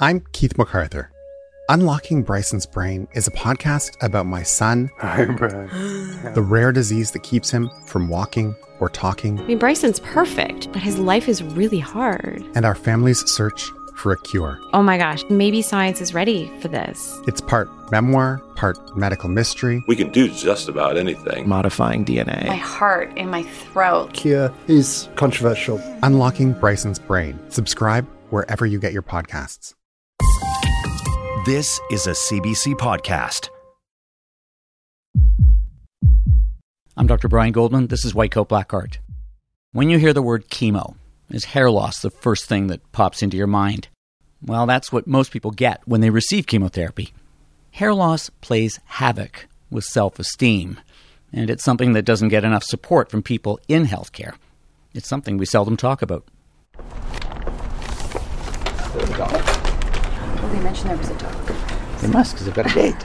I'm Keith MacArthur. Unlocking Bryson's Brain is a podcast about my son, Hi, Brian. the rare disease that keeps him from walking or talking, I mean, Bryson's perfect, but his life is really hard. and our family's search for a cure. Oh my gosh, maybe science is ready for this. It's part memoir, part medical mystery. We can do just about anything. modifying DNA. my heart in my throat. Cure is controversial. Unlocking Bryson's Brain. Subscribe wherever you get your podcasts. This is a CBC podcast. I'm Dr. Brian Goldman. This is White Coat Black Art. When you hear the word chemo, is hair loss the first thing that pops into your mind? Well, that's what most people get when they receive chemotherapy. Hair loss plays havoc with self esteem, and it's something that doesn't get enough support from people in healthcare. It's something we seldom talk about. They mentioned there was a dog. They must, because they've got a date.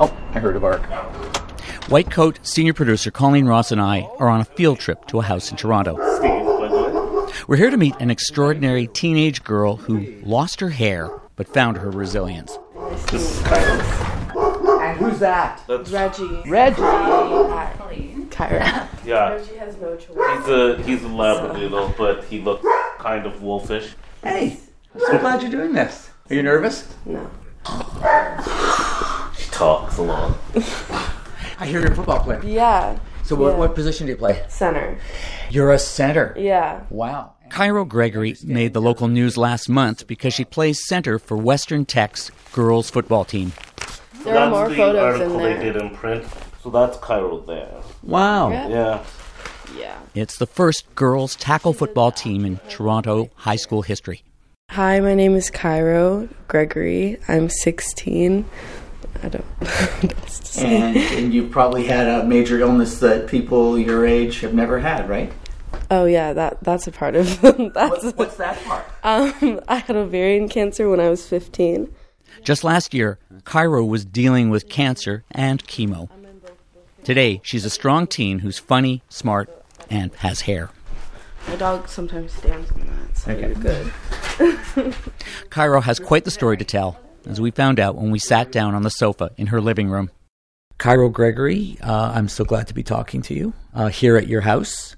Oh, I heard a bark. White Coat senior producer Colleen Ross and I are on a field trip to a house in Toronto. We're here to meet an extraordinary teenage girl who lost her hair but found her resilience. And who's that? Reggie. Reggie. Kyra. Yeah, Reggie has no choice. he's a he's a labradoodle, but he looks kind of wolfish. Hey, I'm so glad you're doing this. Are you nervous? No. She talks a lot. I hear you're a football player. Yeah. So what, Yeah. what position do you play? Center. You're a center. Yeah. Wow. Cairo Gregory made the local news last month because she plays center for Western Tech's girls football team. There that's are more the photos in article they there. did in print. So that's Cairo there. Wow. Yeah. Yeah. Yeah. It's the first girls tackle football team in Toronto high school history. Hi, my name is Cairo Gregory. I'm 16. I don't know what else to say. And, and you've probably had a major illness that people your age have never had, right? Oh yeah, that that's a part of that's What, what's that part? um I had ovarian cancer when I was 15. Just last year, Cairo was dealing with cancer and chemo. Today, she's a strong teen who's funny, smart, and has hair. My dog sometimes stands on that, so Okay. you're good. Cairo has quite the story to tell, as we found out when we sat down on the sofa in her living room. Cairo Gregory, uh, I'm so glad to be talking to you uh, here at your house.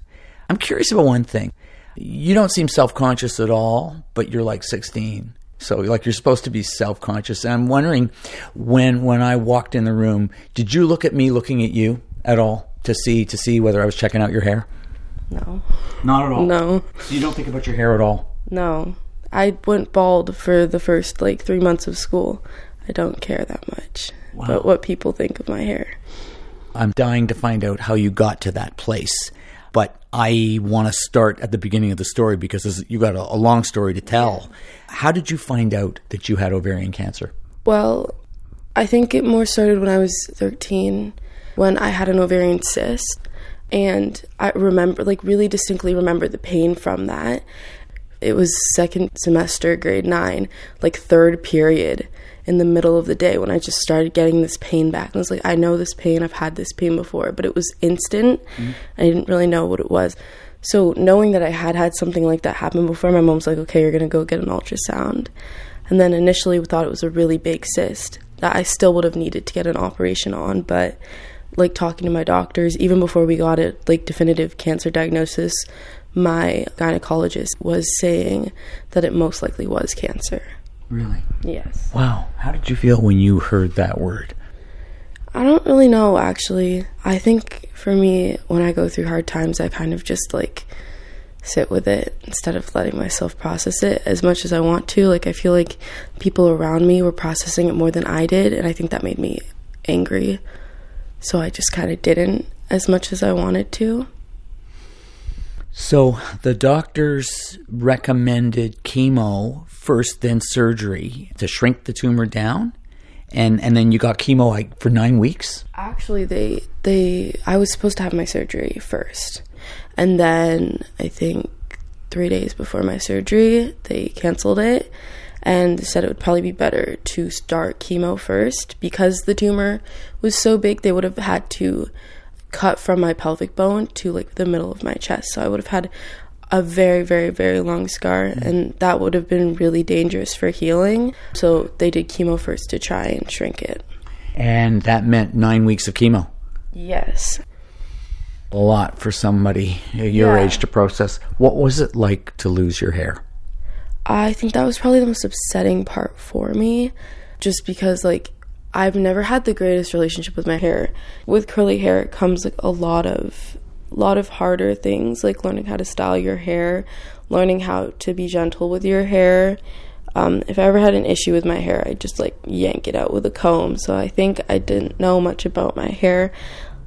I'm curious about one thing. You don't seem self conscious at all, but you're like 16. So, like, you're supposed to be self conscious. And I'm wondering when, when I walked in the room, did you look at me looking at you at all to see, to see whether I was checking out your hair? No. Not at all. No. So, you don't think about your hair at all? No. I went bald for the first like 3 months of school. I don't care that much. about what people think of my hair. I'm dying to find out how you got to that place. But I want to start at the beginning of the story because this, you got a, a long story to tell. How did you find out that you had ovarian cancer? Well, I think it more started when I was 13 when I had an ovarian cyst and I remember like really distinctly remember the pain from that. It was second semester grade 9, like third period in the middle of the day when I just started getting this pain back. And I was like, I know this pain, I've had this pain before, but it was instant. Mm-hmm. I didn't really know what it was. So knowing that I had had something like that happen before, my mom's like, okay, you're gonna go get an ultrasound. And then initially we thought it was a really big cyst that I still would have needed to get an operation on, but like talking to my doctors, even before we got it, like definitive cancer diagnosis, my gynecologist was saying that it most likely was cancer. Really? Yes. Wow. How did you feel when you heard that word? I don't really know actually. I think for me, when I go through hard times, I kind of just like sit with it instead of letting myself process it as much as I want to. Like, I feel like people around me were processing it more than I did, and I think that made me angry. So I just kind of didn't as much as I wanted to. So the doctors recommended chemo first, then surgery to shrink the tumor down, and and then you got chemo like for nine weeks. Actually, they they I was supposed to have my surgery first, and then I think three days before my surgery they canceled it and said it would probably be better to start chemo first because the tumor was so big they would have had to cut from my pelvic bone to like the middle of my chest so i would have had a very, very, very long scar, mm-hmm. and that would have been really dangerous for healing. So they did chemo first to try and shrink it. And that meant nine weeks of chemo. Yes. A lot for somebody your Yeah. age to process. What was it like to lose your hair? I think that was probably the most upsetting part for me, just because like I've never had the greatest relationship with my hair. With curly hair comes like a lot of lot of harder things, like learning how to style your hair, learning how to be gentle with your hair. Um, if I ever had an issue with my hair, I'd just like yank it out with a comb. So I think I didn't know much about my hair.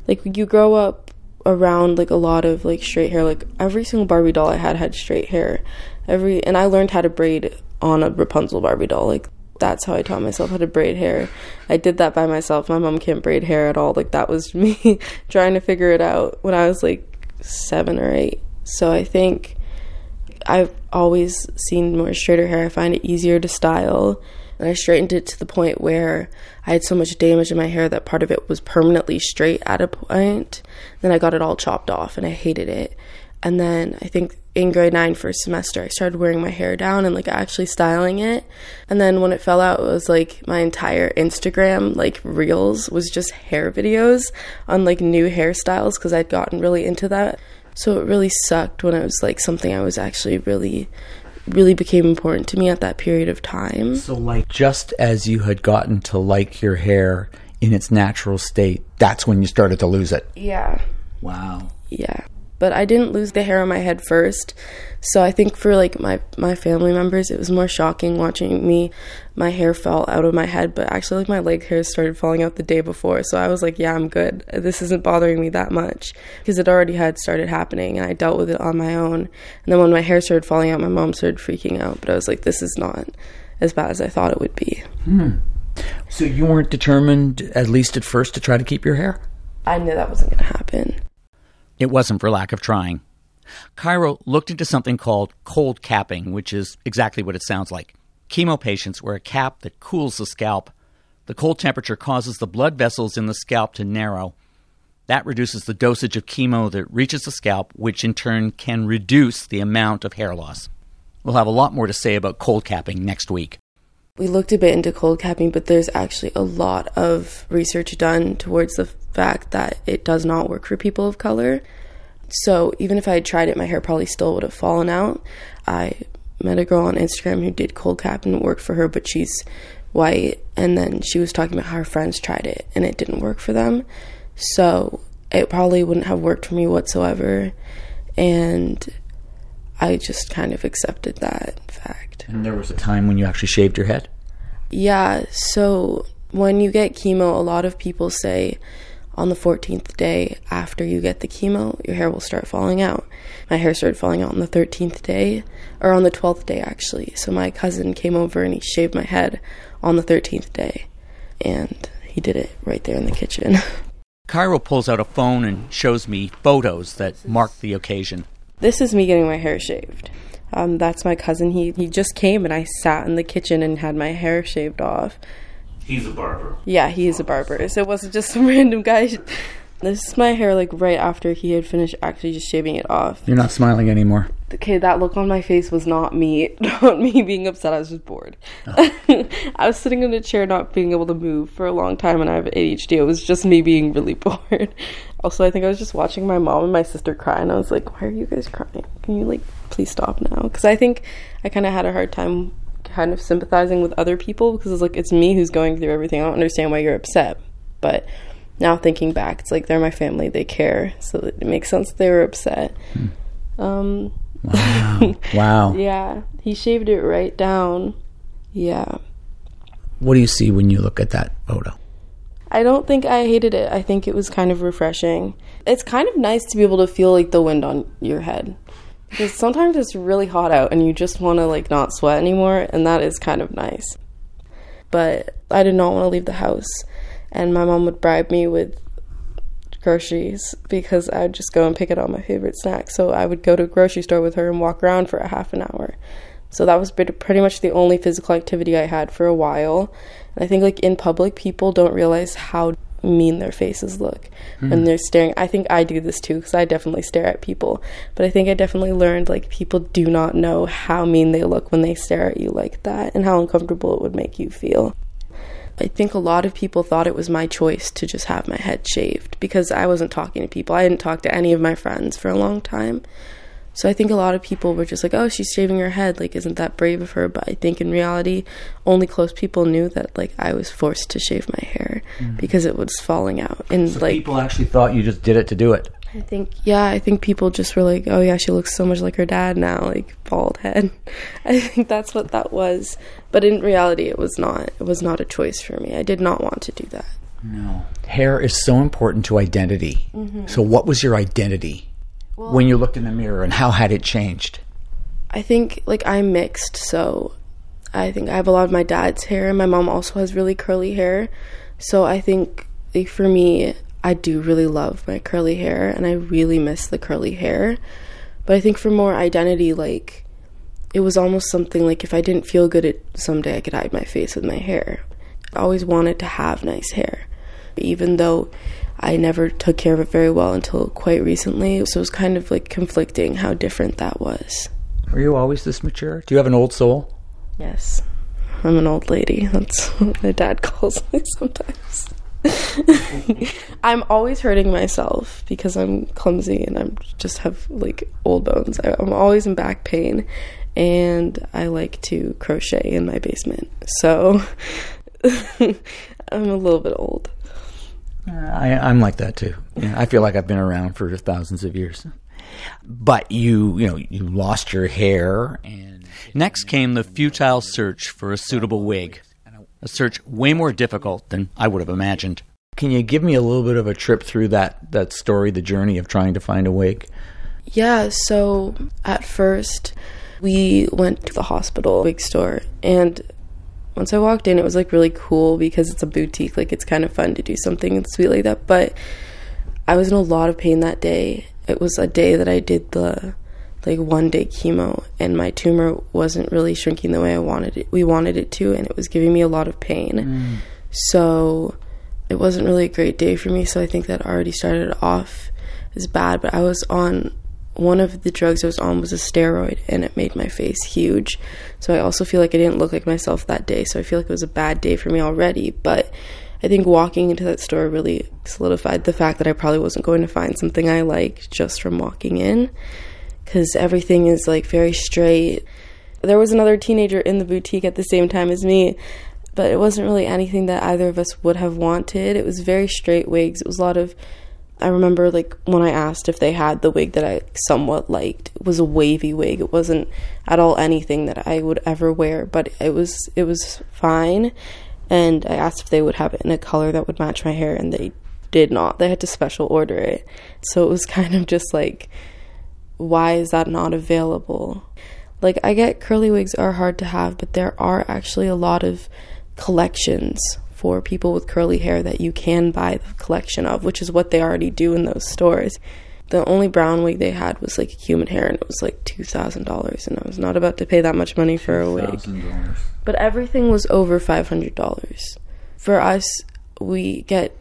Like you grow up around like a lot of like straight hair. Like every single Barbie doll I had had straight hair. Every and I learned how to braid on a Rapunzel Barbie doll. Like that's how I taught myself how to braid hair. I did that by myself. My mom can't braid hair at all. Like that was me trying to figure it out when I was like 7 or 8. So I think I've always seen more straighter hair. I find it easier to style. And I straightened it to the point where I had so much damage in my hair that part of it was permanently straight at a point. Then I got it all chopped off and I hated it. And then I think in grade nine, first semester, I started wearing my hair down and like actually styling it. And then when it fell out, it was like my entire Instagram, like reels, was just hair videos on like new hairstyles because I'd gotten really into that. So it really sucked when it was like something I was actually really, really became important to me at that period of time. So, like, just as you had gotten to like your hair in its natural state, that's when you started to lose it. Yeah. Wow. Yeah. But I didn't lose the hair on my head first. So I think for like my my family members it was more shocking watching me my hair fell out of my head, but actually like my leg hair started falling out the day before. So I was like, yeah, I'm good. This isn't bothering me that much because it already had started happening and I dealt with it on my own. And then when my hair started falling out, my mom started freaking out, but I was like this is not as bad as I thought it would be. Hmm. So, you weren't determined, at least at first, to try to keep your hair? I knew that wasn't going to happen. It wasn't for lack of trying. Cairo looked into something called cold capping, which is exactly what it sounds like. Chemo patients wear a cap that cools the scalp. The cold temperature causes the blood vessels in the scalp to narrow. That reduces the dosage of chemo that reaches the scalp, which in turn can reduce the amount of hair loss. We'll have a lot more to say about cold capping next week. We looked a bit into cold capping, but there's actually a lot of research done towards the fact that it does not work for people of color. So even if I had tried it, my hair probably still would have fallen out. I met a girl on Instagram who did cold cap and it worked for her, but she's white. And then she was talking about how her friends tried it and it didn't work for them. So it probably wouldn't have worked for me whatsoever. And I just kind of accepted that fact. And there was a time when you actually shaved your head? Yeah, so when you get chemo, a lot of people say on the 14th day after you get the chemo, your hair will start falling out. My hair started falling out on the 13th day, or on the 12th day actually. So my cousin came over and he shaved my head on the 13th day, and he did it right there in the kitchen. Cairo pulls out a phone and shows me photos that mark the occasion. this is me getting my hair shaved. Um, that's my cousin. He he just came and I sat in the kitchen and had my hair shaved off. He's a barber. Yeah, he is a barber. So it wasn't just some random guy. This is my hair like right after he had finished actually just shaving it off. You're not smiling anymore. Okay, that look on my face was not me, not me being upset. I was just bored. I was sitting in a chair, not being able to move for a long time, and I have ADHD. It was just me being really bored. Also, I think I was just watching my mom and my sister cry, and I was like, "Why are you guys crying? Can you like please stop now?" Because I think I kind of had a hard time kind of sympathizing with other people because it's like it's me who's going through everything. I don't understand why you're upset, but now thinking back, it's like they're my family. They care, so it makes sense they were upset. Um, Wow. wow. yeah, he shaved it right down. Yeah. What do you see when you look at that photo? I don't think I hated it. I think it was kind of refreshing. It's kind of nice to be able to feel like the wind on your head. Because sometimes it's really hot out and you just want to like not sweat anymore and that is kind of nice. But I did not want to leave the house and my mom would bribe me with groceries because I would just go and pick it all my favorite snack. So I would go to a grocery store with her and walk around for a half an hour. So that was pretty much the only physical activity I had for a while. And I think like in public people don't realize how mean their faces look hmm. when they're staring. I think I do this too because I definitely stare at people, but I think I definitely learned like people do not know how mean they look when they stare at you like that and how uncomfortable it would make you feel. I think a lot of people thought it was my choice to just have my head shaved because I wasn't talking to people. I didn't talk to any of my friends for a long time. So I think a lot of people were just like, "Oh, she's shaving her head. Like, isn't that brave of her?" But I think in reality, only close people knew that like I was forced to shave my hair mm. because it was falling out. And So like, people actually thought you just did it to do it. I think yeah, I think people just were like, "Oh yeah, she looks so much like her dad now, like bald head." I think that's what that was. But in reality, it was not. It was not a choice for me. I did not want to do that. No. Hair is so important to identity. Mm-hmm. So, what was your identity when you looked in the mirror, and how had it changed? I think like I'm mixed, so I think I have a lot of my dad's hair, and my mom also has really curly hair. So I think like for me, I do really love my curly hair, and I really miss the curly hair. But I think for more identity, like it was almost something like if I didn't feel good, it someday I could hide my face with my hair. I always wanted to have nice hair, even though I never took care of it very well until quite recently. So it was kind of like conflicting how different that was. Were you always this mature? Do you have an old soul? Yes. I'm an old lady. That's what my dad calls me sometimes. I'm always hurting myself because I'm clumsy and I'm just have like old bones. I, I'm always in back pain and I like to crochet in my basement. So I'm a little bit old. Uh, I, I'm like that too. I feel like I've been around for thousands of years. But you, you know, you lost your hair, and next came the futile search for a suitable wig. A search way more difficult than I would have imagined. Can you give me a little bit of a trip through that that story, the journey of trying to find a wig? Yeah, so at first we went to the hospital wig store and once I walked in it was like really cool because it's a boutique, like it's kind of fun to do something sweet like that, but I was in a lot of pain that day. It was a day that I did the like one day chemo and my tumor wasn't really shrinking the way I wanted it we wanted it to and it was giving me a lot of pain. Mm. So it wasn't really a great day for me, so I think that already started off as bad, but I was on one of the drugs I was on was a steroid and it made my face huge. So I also feel like I didn't look like myself that day. So I feel like it was a bad day for me already, but I think walking into that store really solidified the fact that I probably wasn't going to find something I liked just from walking in cuz everything is like very straight. There was another teenager in the boutique at the same time as me, but it wasn't really anything that either of us would have wanted. It was very straight wigs. It was a lot of I remember like when I asked if they had the wig that I somewhat liked. It was a wavy wig. It wasn't at all anything that I would ever wear, but it was it was fine. And I asked if they would have it in a color that would match my hair and they did not. They had to special order it. So it was kind of just like why is that not available? Like I get curly wigs are hard to have, but there are actually a lot of collections for people with curly hair that you can buy the collection of, which is what they already do in those stores. The only brown wig they had was like human hair, and it was like two thousand dollars, and I was not about to pay that much money for a wig. But everything was over five hundred dollars. For us, we get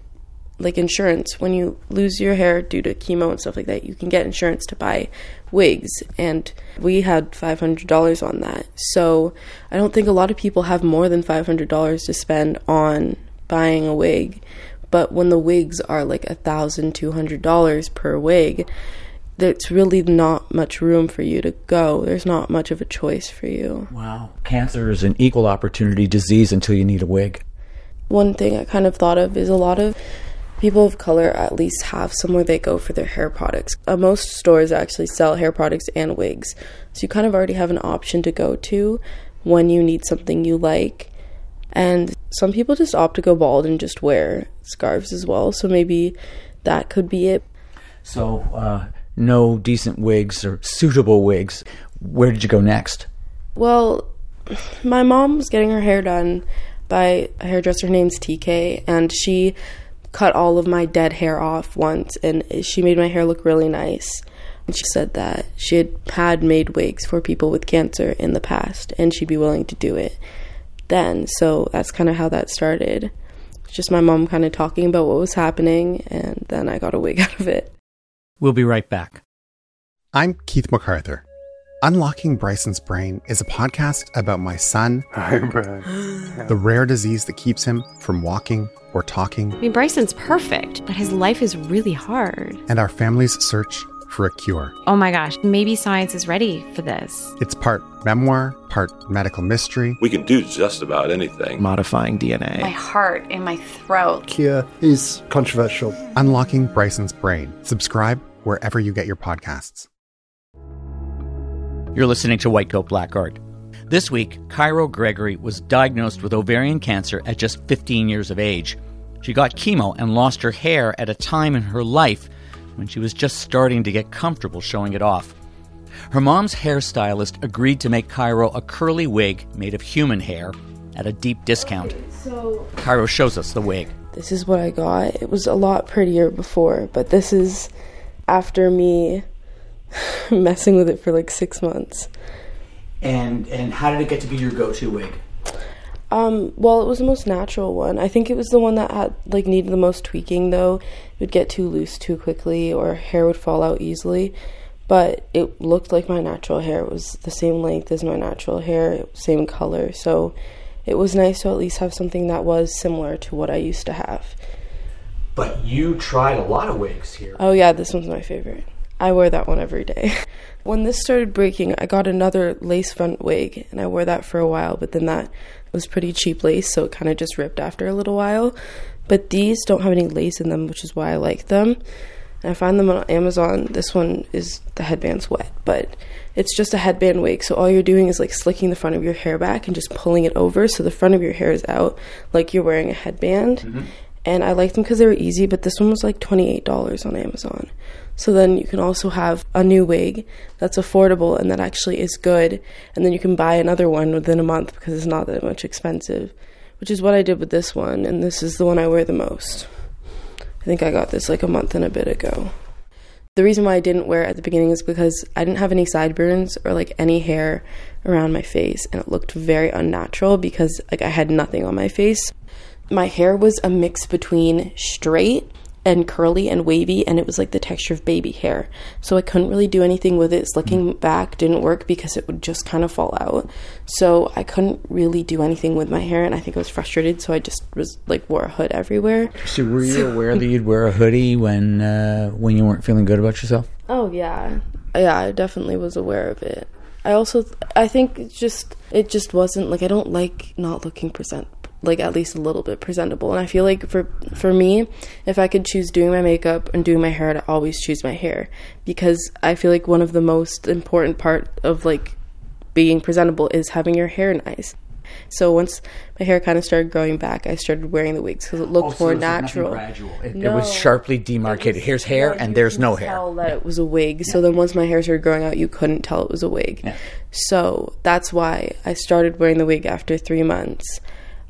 like insurance when you lose your hair due to chemo and stuff like that. You can get insurance to buy wigs, and we had five hundred dollars on that. So I don't think a lot of people have more than five hundred dollars to spend on buying a wig. But when the wigs are like a thousand two hundred dollars per wig, there's really not much room for you to go. There's not much of a choice for you. Wow. Cancer is an equal opportunity disease until you need a wig. One thing I kind of thought of is a lot of people of color at least have somewhere they go for their hair products. Uh, most stores actually sell hair products and wigs, so you kind of already have an option to go to when you need something you like. And some people just opt to go bald and just wear scarves as well, so maybe that could be it. So, uh, no decent wigs or suitable wigs. Where did you go next? Well, my mom was getting her hair done by a hairdresser named TK, and she cut all of my dead hair off once, and she made my hair look really nice. And she said that she had had made wigs for people with cancer in the past, and she'd be willing to do it then. So that's kind of how that started. just my mom kind of talking about what was happening, and then I got a wig out of it. We'll be right back. I'm Keith MacArthur. Unlocking Bryson's Brain is a podcast about my son, Hi, Brian. the rare disease that keeps him from walking or talking, I mean, Bryson's perfect, but his life is really hard. and our family's search for a cure. Oh my gosh, maybe science is ready for this. It's part memoir, part medical mystery. We can do just about anything. modifying DNA. My DNA. heart in my throat. Cure is controversial. Unlocking Bryson's Brain. Subscribe wherever you get your podcasts. You're listening to White Coat Black Art. This week, Cairo Gregory was diagnosed with ovarian cancer at just 15 years of age. She got chemo and lost her hair at a time in her life when she was just starting to get comfortable showing it off. Her mom's hairstylist agreed to make Cairo a curly wig made of human hair at a deep discount. So Cairo shows us the wig. this is what I got. It was a lot prettier before, but this is after me messing with it for like six months. And and how did it get to be your go-to wig? Um, well, it was the most natural one. I think it was the one that had like needed the most tweaking though. It would get too loose too quickly or hair would fall out easily. But it looked like my natural hair. It was the same length as my natural hair, same color. So it was nice to at least have something that was similar to what I used to have. But you tried a lot of wigs here. Oh yeah, this one's my favorite. I wear that one every day. when this started breaking, I got another lace front wig and I wore that for a while, but then that was pretty cheap lace, so it kind of just ripped after a little while. But these don't have any lace in them, which is why I like them. And I find them on Amazon. This one is the headband's wet, but it's just a headband wig. So all you're doing is like slicking the front of your hair back and just pulling it over so the front of your hair is out like you're wearing a headband mm-hmm. and I liked them because they were easy. But this one was like twenty eight dollars on Amazon. So then you can also have a new wig that's affordable and that actually is good, and then you can buy another one within a month because it's not that much expensive, which is what I did with this one, and this is the one I wear the most. I think I got this like a month and a bit ago. The reason why I didn't wear it at the beginning is because I didn't have any sideburns or like any hair around my face and it looked very unnatural because like I had nothing on my face. My hair was a mix between straight and curly and wavy and it was like the texture of baby hair. So I couldn't really do anything with it. Slicking back didn't work because it would just kind of fall out. So I couldn't really do anything with my hair and I think I was frustrated so I just was like wore a hood everywhere. So were you aware that you'd wear a hoodie when uh, when you weren't feeling good about yourself? Oh yeah, yeah. I definitely was aware of it. I also, I think it just it just wasn't like I don't like not looking present like at least a little bit presentable. And I feel like for for me, if I could choose doing my makeup and doing my hair, I'd always choose my hair because I feel like one of the most important part of like being presentable is having your hair nice. So once my hair kind of started growing back, I started wearing the wigs because it looked oh, more natural. It, it No. was sharply demarcated. Here's hair, Like, and you there's can no hair. Tell that it was a wig. So then once my hair started growing out, you couldn't tell it was a wig. Yeah. So that's why I started wearing the wig after three months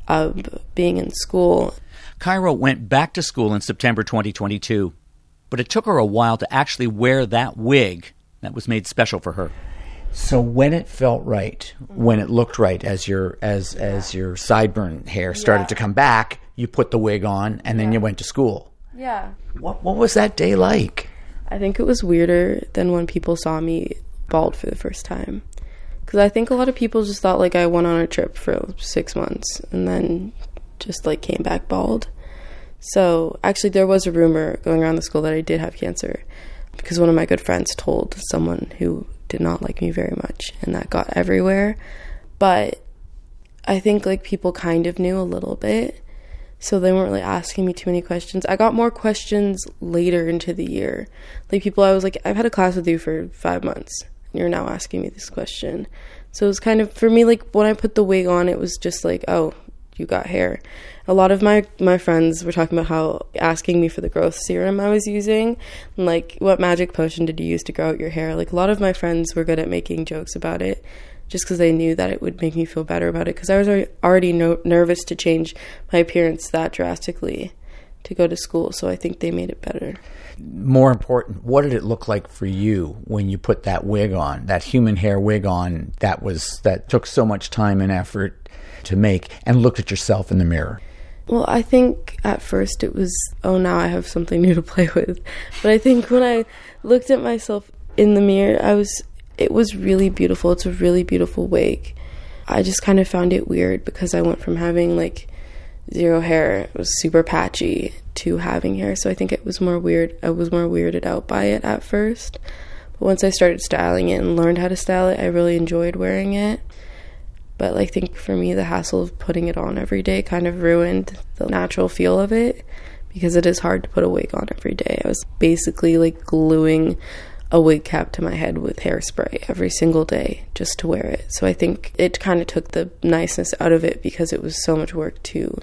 of being in school. Cairo went back to school in September 2022, but it took her a while to actually wear that wig that was made special for her. So when it felt right, when it looked right, as your as as your sideburn hair started to come back, you put the wig on, and then you went to school. Yeah. What what was that day like? I think it was weirder than when people saw me bald for the first time. Because I think a lot of people just thought like I went on a trip for six months and then just like came back bald. So actually, there was a rumor going around the school that I did have cancer because one of my good friends told someone who did not like me very much, and that got everywhere. But I think like people kind of knew a little bit, so they weren't really asking me too many questions. I got more questions later into the year. Like people, I was like, I've had a class with you for five months, you're now asking me this question. So it was kind of for me like when I put the wig on, it was just like, oh, you got hair. A lot of my my friends were talking about how asking me for the growth serum I was using, and like what magic potion did you use to grow out your hair? Like a lot of my friends were good at making jokes about it, just because they knew that it would make me feel better about it. Because I was already no- nervous to change my appearance that drastically to go to school, so I think they made it better. More important, what did it look like for you when you put that wig on, that human hair wig on that was that took so much time and effort to make and looked at yourself in the mirror? Well, I think at first it was, oh, now I have something new to play with. But I think when I looked at myself in the mirror, I was, it was really beautiful. It's a really beautiful wig. I just kind of found it weird because I went from having like zero hair, it was super patchy, to having hair. So I think it was more weird. I was more weirded out by it at first. But once I started styling it and learned how to style it, I really enjoyed wearing it. But I think for me, the hassle of putting it on every day kind of ruined the natural feel of it because it is hard to put a wig on every day. I was basically like gluing a wig cap to my head with hairspray every single day just to wear it. So I think it kind of took the niceness out of it because it was so much work to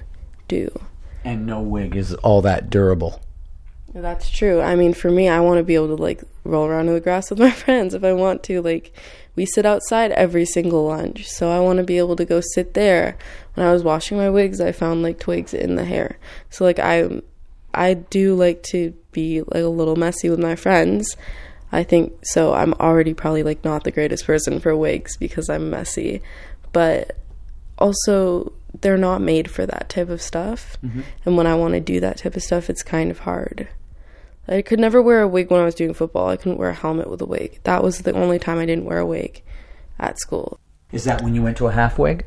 do. And no wig is all that durable. That's true. I mean, for me, I want to be able to like roll around in the grass with my friends if I want to. Like, we sit outside every single lunch, so I want to be able to go sit there. When I was washing my wigs, I found like twigs in the hair. So like I, I do like to be like a little messy with my friends. I think so. I'm already probably like not the greatest person for wigs because I'm messy, but also they're not made for that type of stuff. Mm-hmm. And when I want to do that type of stuff, it's kind of hard. I could never wear a wig when I was doing football. I couldn't wear a helmet with a wig. That was the only time I didn't wear a wig at school. Is that when you went to a half wig?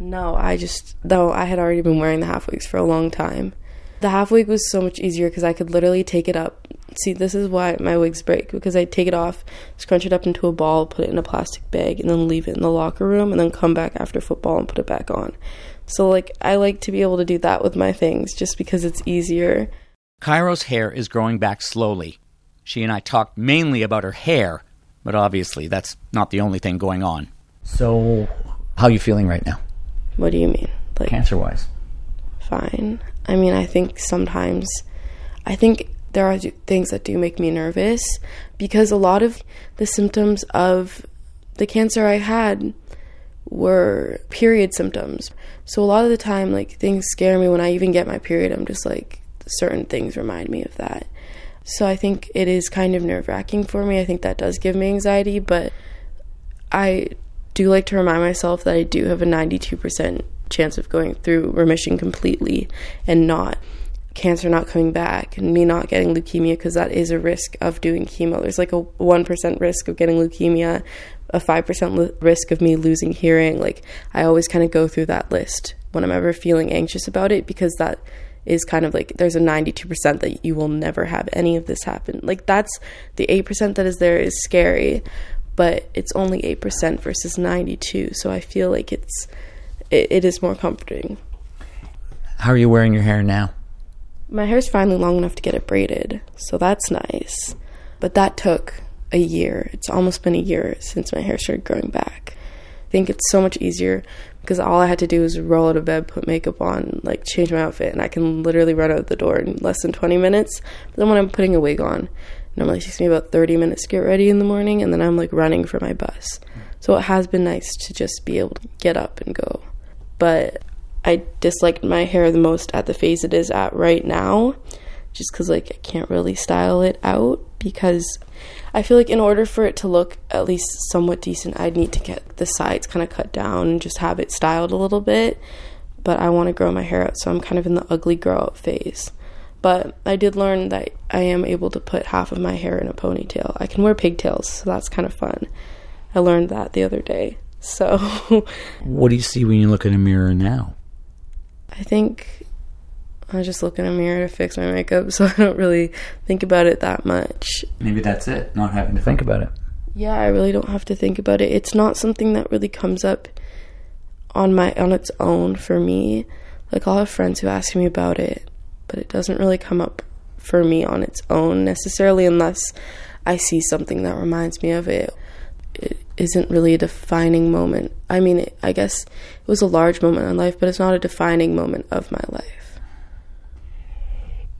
No, I just though I had already been wearing the half wigs for a long time. The half wig was so much easier because I could literally take it up. See, this is why my wigs break because I take it off, scrunch it up into a ball, put it in a plastic bag, and then leave it in the locker room, and then come back after football and put it back on. So like I like to be able to do that with my things just because it's easier. Cairo's hair is growing back slowly. She and I talked mainly about her hair, but obviously that's not the only thing going on. So, how are you feeling right now? What do you mean? Like cancer wise? Fine. I mean, I think sometimes I think there are things that do make me nervous because a lot of the symptoms of the cancer I had were period symptoms. So a lot of the time like things scare me when I even get my period. I'm just like certain things remind me of that. So I think it is kind of nerve wracking for me. I think that does give me anxiety, but I do like to remind myself that I do have a 92% chance of going through remission completely and not cancer not coming back and me not getting leukemia because that is a risk of doing chemo. There's like a 1% risk of getting leukemia, a 5% risk of me losing hearing. Like I always kind of go through that list when I'm ever feeling anxious about it because that is kind of like there's a 92% that you will never have any of this happen. Like that's the 8% that is there is scary, but it's only 8% versus 92. So I feel like it's it, it is more comforting. How are you wearing your hair now? My hair's finally long enough to get it braided, so that's nice. But that took a year. It's almost been a year since my hair started growing back. I think it's so much easier because all I had to do was roll out of bed, put makeup on, like change my outfit, and I can literally run out the door in less than 20 minutes. But then when I'm putting a wig on, normally it takes me about 30 minutes to get ready in the morning, and then I'm like running for my bus. So it has been nice to just be able to get up and go. But I dislike my hair the most at the phase it is at right now, just because like I can't really style it out because I feel like in order for it to look at least somewhat decent, I'd need to get the sides kind of cut down and just have it styled a little bit. But I want to grow my hair out, so I'm kind of in the ugly grow out phase. But I did learn that I am able to put half of my hair in a ponytail. I can wear pigtails, so that's kind of fun. I learned that the other day. So, what do you see when you look in a mirror now? I think I just look in a mirror to fix my makeup, so I don't really think about it that much. Maybe that's it, not having to think about it. Yeah, I really don't have to think about it. It's not something that really comes up on my on its own for me. Like I'll have friends who ask me about it, but it doesn't really come up for me on its own necessarily unless I see something that reminds me of it. It isn't really a defining moment. I mean, I guess it was a large moment in life, but it's not a defining moment of my life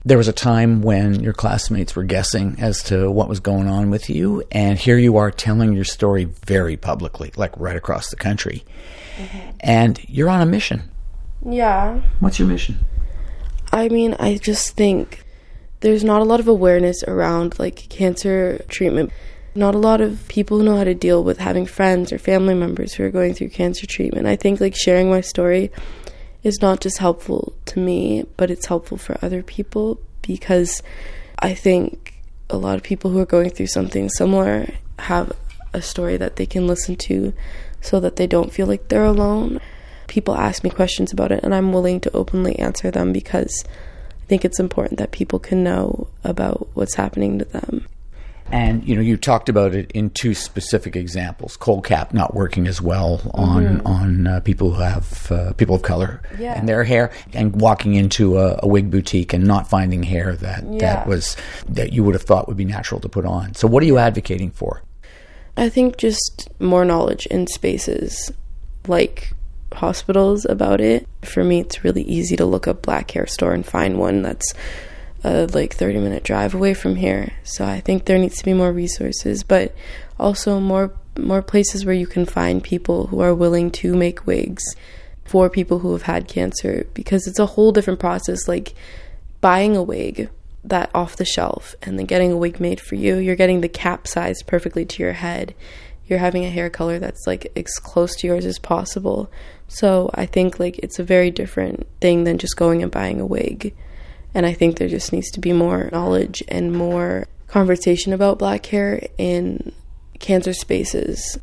there was a time when your classmates were guessing as to what was going on with you, and here you are telling your story very publicly, like right across the country. Mm-hmm. And you're on a mission. Yeah. What's your mission? I mean, I just think there's not a lot of awareness around like cancer treatment. Not a lot of people know how to deal with having friends or family members who are going through cancer treatment. I think like sharing my story is not just helpful to me, but it's helpful for other people because I think a lot of people who are going through something similar have a story that they can listen to so that they don't feel like they're alone. People ask me questions about it, and I'm willing to openly answer them because I think it's important that people can know about what's happening to them. And you know, you talked about it in two specific examples: cold cap not working as well on Mm-hmm. on uh, people who have uh, people of color Yeah. and their hair, and walking into a, a wig boutique and not finding hair that Yeah. that was that you would have thought would be natural to put on. So, what are you advocating for? I think just more knowledge in spaces like hospitals about it. For me, it's really easy to look up black hair store and find one that's a like 30 minute drive away from here. So I think there needs to be more resources, but also more more places where you can find people who are willing to make wigs for people who have had cancer because it's a whole different process like buying a wig that off the shelf and then getting a wig made for you. You're getting the cap sized perfectly to your head. You're having a hair color that's like as close to yours as possible. So I think like it's a very different thing than just going and buying a wig. And I think there just needs to be more knowledge and more conversation about black hair in cancer spaces.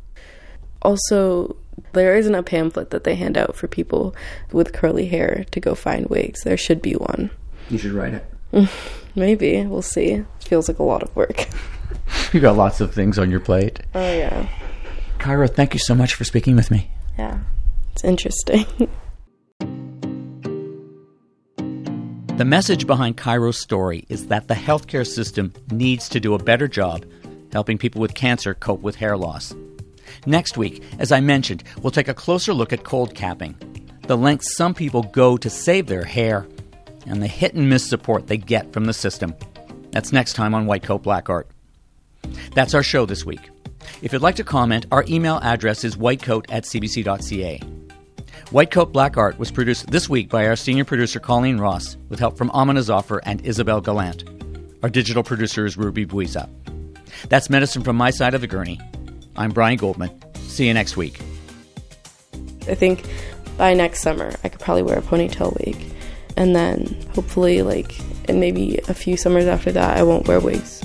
Also, there isn't a pamphlet that they hand out for people with curly hair to go find wigs. There should be one. You should write it. Maybe. We'll see. It feels like a lot of work. You got lots of things on your plate. Oh, yeah. Cairo, thank you so much for speaking with me. Yeah. It's interesting. The message behind Cairo's story is that the healthcare system needs to do a better job helping people with cancer cope with hair loss. Next week, as I mentioned, we'll take a closer look at cold capping, the lengths some people go to save their hair, and the hit and miss support they get from the system. That's next time on White Coat Black Art. That's our show this week. If you'd like to comment, our email address is whitecoat at cbc.ca. White Coat Black Art was produced this week by our senior producer Colleen Ross, with help from Amina Zafar and Isabel Gallant. Our digital producer is Ruby Buiza. That's medicine from my side of the gurney. I'm Brian Goldman. See you next week. I think by next summer, I could probably wear a ponytail wig. And then hopefully, like, and maybe a few summers after that, I won't wear wigs.